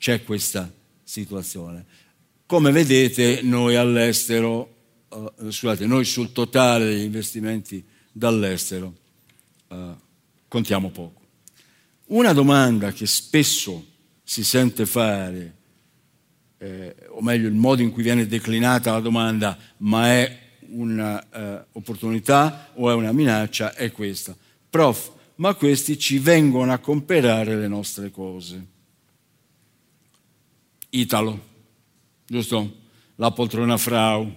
c'è questa situazione. Come vedete noi all'estero, uh, scusate, noi sul totale degli investimenti dall'estero uh, contiamo poco. Una domanda che spesso si sente fare, eh, o meglio il modo in cui viene declinata la domanda, ma è un'opportunità uh, o è una minaccia, è questa. Prof, ma questi ci vengono a comprare le nostre cose. Italo, giusto? La poltrona Frau,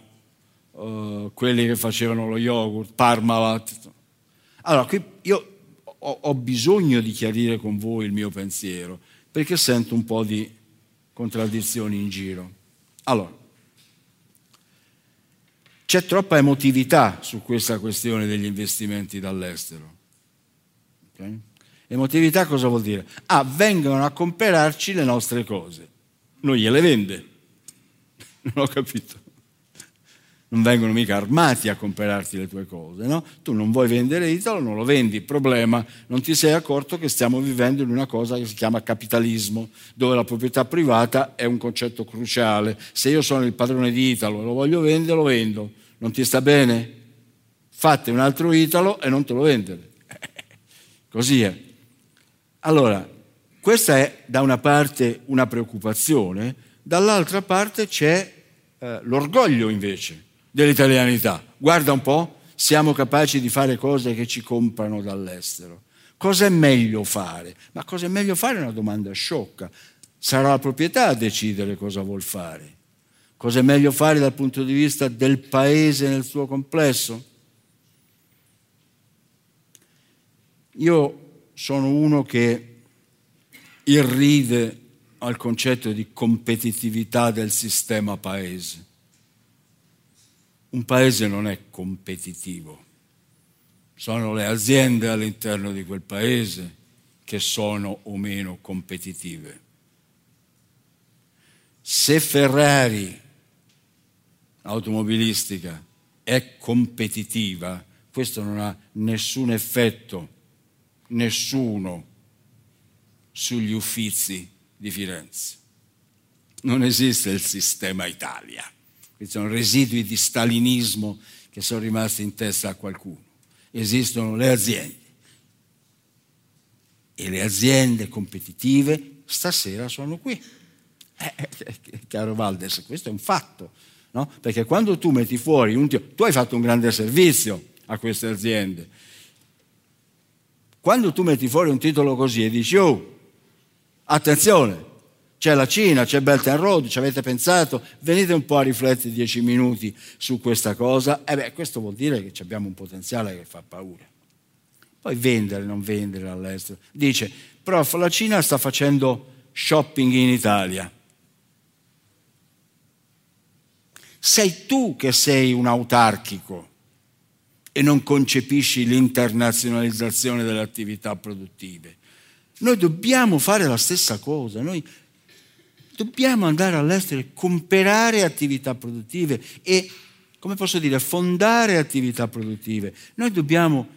uh, quelli che facevano lo yogurt, Parmalat. Allora, qui io ho, ho bisogno di chiarire con voi il mio pensiero, perché sento un po' di contraddizioni in giro. Allora, c'è troppa emotività su questa questione degli investimenti dall'estero. Okay? Emotività cosa vuol dire? Ah, vengono a comprarci le nostre cose. Non gliele vende. Non ho capito. Non vengono mica armati a comprarti le tue cose, no? Tu non vuoi vendere Italo, non lo vendi. Problema, non ti sei accorto che stiamo vivendo in una cosa che si chiama capitalismo, dove la proprietà privata è un concetto cruciale. Se io sono il padrone di Italo e lo voglio vendere, lo vendo. Non ti sta bene? Fate un altro Italo e non te lo vendere. Così è. Allora, questa è da una parte una preoccupazione, dall'altra parte c'è eh, l'orgoglio invece dell'italianità. Guarda un po', siamo capaci di fare cose che ci comprano dall'estero. Cosa è meglio fare? Ma cosa è meglio fare è una domanda sciocca. Sarà la proprietà a decidere cosa vuol fare. Cosa è meglio fare dal punto di vista del paese nel suo complesso? Io sono uno che irride al concetto di competitività del sistema paese. Un paese non è competitivo, sono le aziende all'interno di quel paese che sono o meno competitive. Se Ferrari automobilistica è competitiva, questo non ha nessun effetto nessuno sugli uffizi di Firenze. Non esiste il sistema Italia. Questi sono residui di stalinismo che sono rimasti in testa a qualcuno. Esistono le aziende. E le aziende competitive stasera sono qui. Eh, eh, eh caro Valdes, questo è un fatto. No? Perché quando tu metti fuori un tio, tu hai fatto un grande servizio a queste aziende, quando tu metti fuori un titolo così e dici, oh, attenzione, c'è la Cina, c'è Belt and Road, ci avete pensato, venite un po' a riflettere dieci minuti su questa cosa, e beh, questo vuol dire che abbiamo un potenziale che fa paura. Poi vendere, non vendere all'estero. Dice, prof, la Cina sta facendo shopping in Italia. Sei tu che sei un autarchico e non concepisci l'internazionalizzazione delle attività produttive. Noi dobbiamo fare la stessa cosa, noi dobbiamo andare all'estero e comprare attività produttive e, come posso dire, fondare attività produttive. Noi dobbiamo,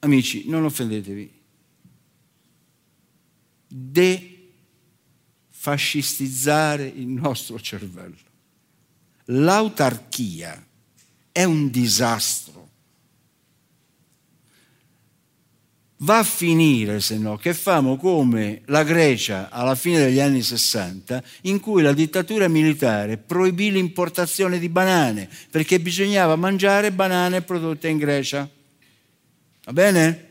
amici, non offendetevi, defascistizzare il nostro cervello. L'autarchia è un disastro. Va a finire, se no, che famo come la Grecia alla fine degli anni 60, in cui la dittatura militare proibì l'importazione di banane, perché bisognava mangiare banane prodotte in Grecia. Va bene?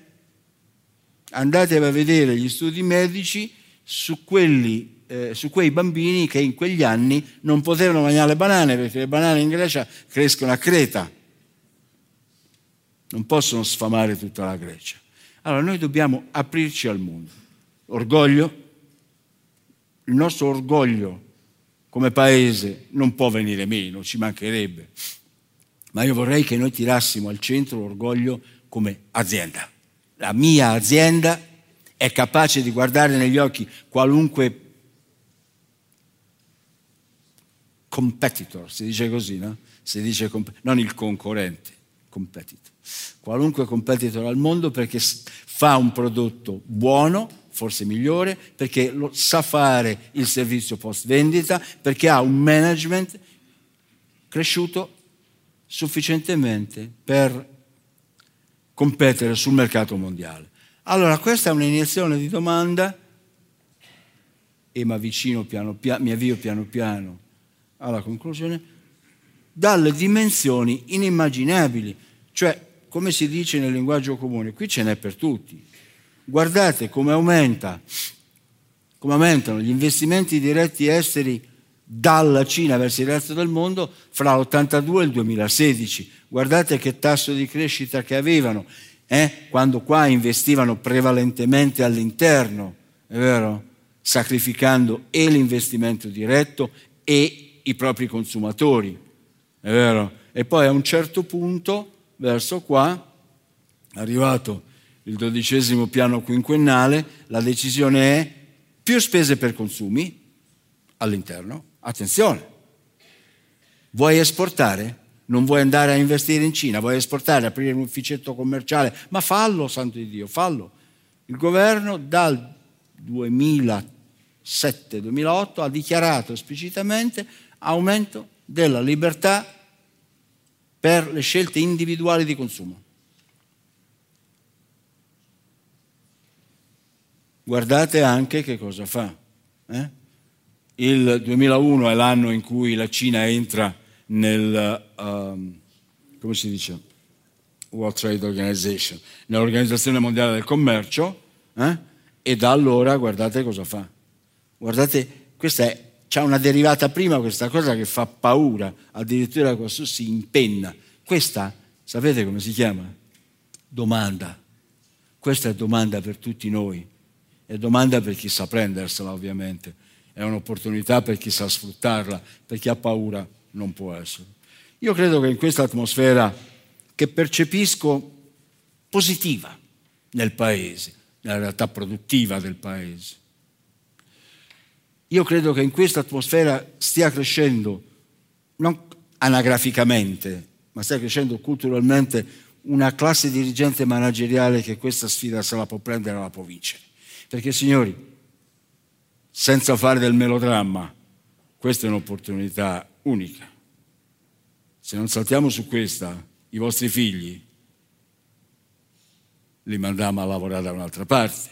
Andate a vedere gli studi medici su quelli eh, su quei bambini che in quegli anni non potevano mangiare le banane perché le banane in Grecia crescono a Creta, non possono sfamare tutta la Grecia. Allora noi dobbiamo aprirci al mondo. Orgoglio, il nostro orgoglio come paese non può venire meno, ci mancherebbe, ma io vorrei che noi tirassimo al centro l'orgoglio come azienda. La mia azienda è capace di guardare negli occhi qualunque competitor, si dice così, no? Si dice comp- non il concorrente, competitor. Qualunque competitor al mondo perché fa un prodotto buono, forse migliore, perché lo, sa fare il servizio post vendita, perché ha un management cresciuto sufficientemente per competere sul mercato mondiale. Allora, questa è un'iniezione di domanda e mi piano piano, mi avvio piano piano alla conclusione, dalle dimensioni inimmaginabili, cioè come si dice nel linguaggio comune, qui ce n'è per tutti. Guardate come aumenta, come aumentano gli investimenti diretti esteri dalla Cina verso il resto del mondo fra l'82 e il 2016. Guardate che tasso di crescita che avevano, eh? quando qua investivano prevalentemente all'interno, è vero? Sacrificando e l'investimento diretto e i propri consumatori, è vero? E poi a un certo punto, verso qua, arrivato il dodicesimo piano quinquennale, la decisione è più spese per consumi all'interno, attenzione, vuoi esportare? Non vuoi andare a investire in Cina, vuoi esportare, aprire un ufficetto commerciale, ma fallo, santo di Dio, fallo. Il governo dal 2007-2008 ha dichiarato esplicitamente aumento della libertà per le scelte individuali di consumo. Guardate anche che cosa fa. Eh? Il 2001 è l'anno in cui la Cina entra nel, um, come si dice, World Trade Organization, nell'Organizzazione Mondiale del Commercio, eh? e da allora guardate cosa fa. Guardate, questa è, c'è una derivata prima questa cosa che fa paura, addirittura questo si impenna. Questa, sapete come si chiama? Domanda. Questa è domanda per tutti noi è domanda per chi sa prendersela ovviamente, è un'opportunità per chi sa sfruttarla, per chi ha paura non può essere. Io credo che in questa atmosfera che percepisco positiva nel Paese, nella realtà produttiva del Paese, io credo che in questa atmosfera stia crescendo, non anagraficamente, ma stia crescendo culturalmente una classe dirigente manageriale che questa sfida se la può prendere e la può vincere. Perché signori, senza fare del melodramma, questa è un'opportunità unica. Se non saltiamo su questa, i vostri figli li mandiamo a lavorare da un'altra parte.